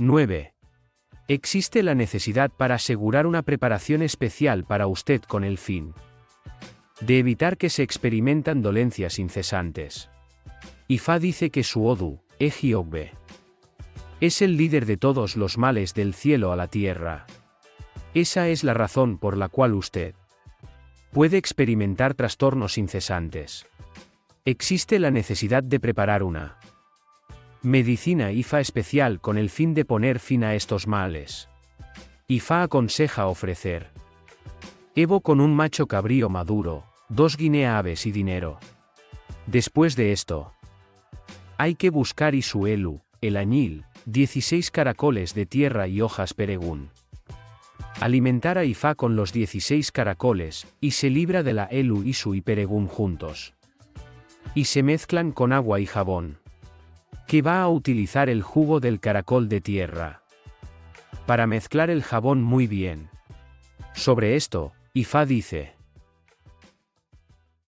9. Existe la necesidad para asegurar una preparación especial para usted con el fin de evitar que se experimentan dolencias incesantes. Ifá dice que su Odu, Ejiogbe, es el líder de todos los males del cielo a la tierra. Esa es la razón por la cual usted puede experimentar trastornos incesantes. Existe la necesidad de preparar una medicina IFA especial con el fin de poner fin a estos males. IFA aconseja ofrecer Evo con un macho cabrío maduro, dos guinea aves y dinero. Después de esto, hay que buscar Isuelu, el añil, 16 caracoles de tierra y hojas peregún. Alimentar a Ifá con los 16 caracoles, y se libra de la Elu, Isu y peregún juntos. Y se mezclan con agua y jabón. Que va a utilizar el jugo del caracol de tierra. Para mezclar el jabón muy bien. Sobre esto, Ifá dice.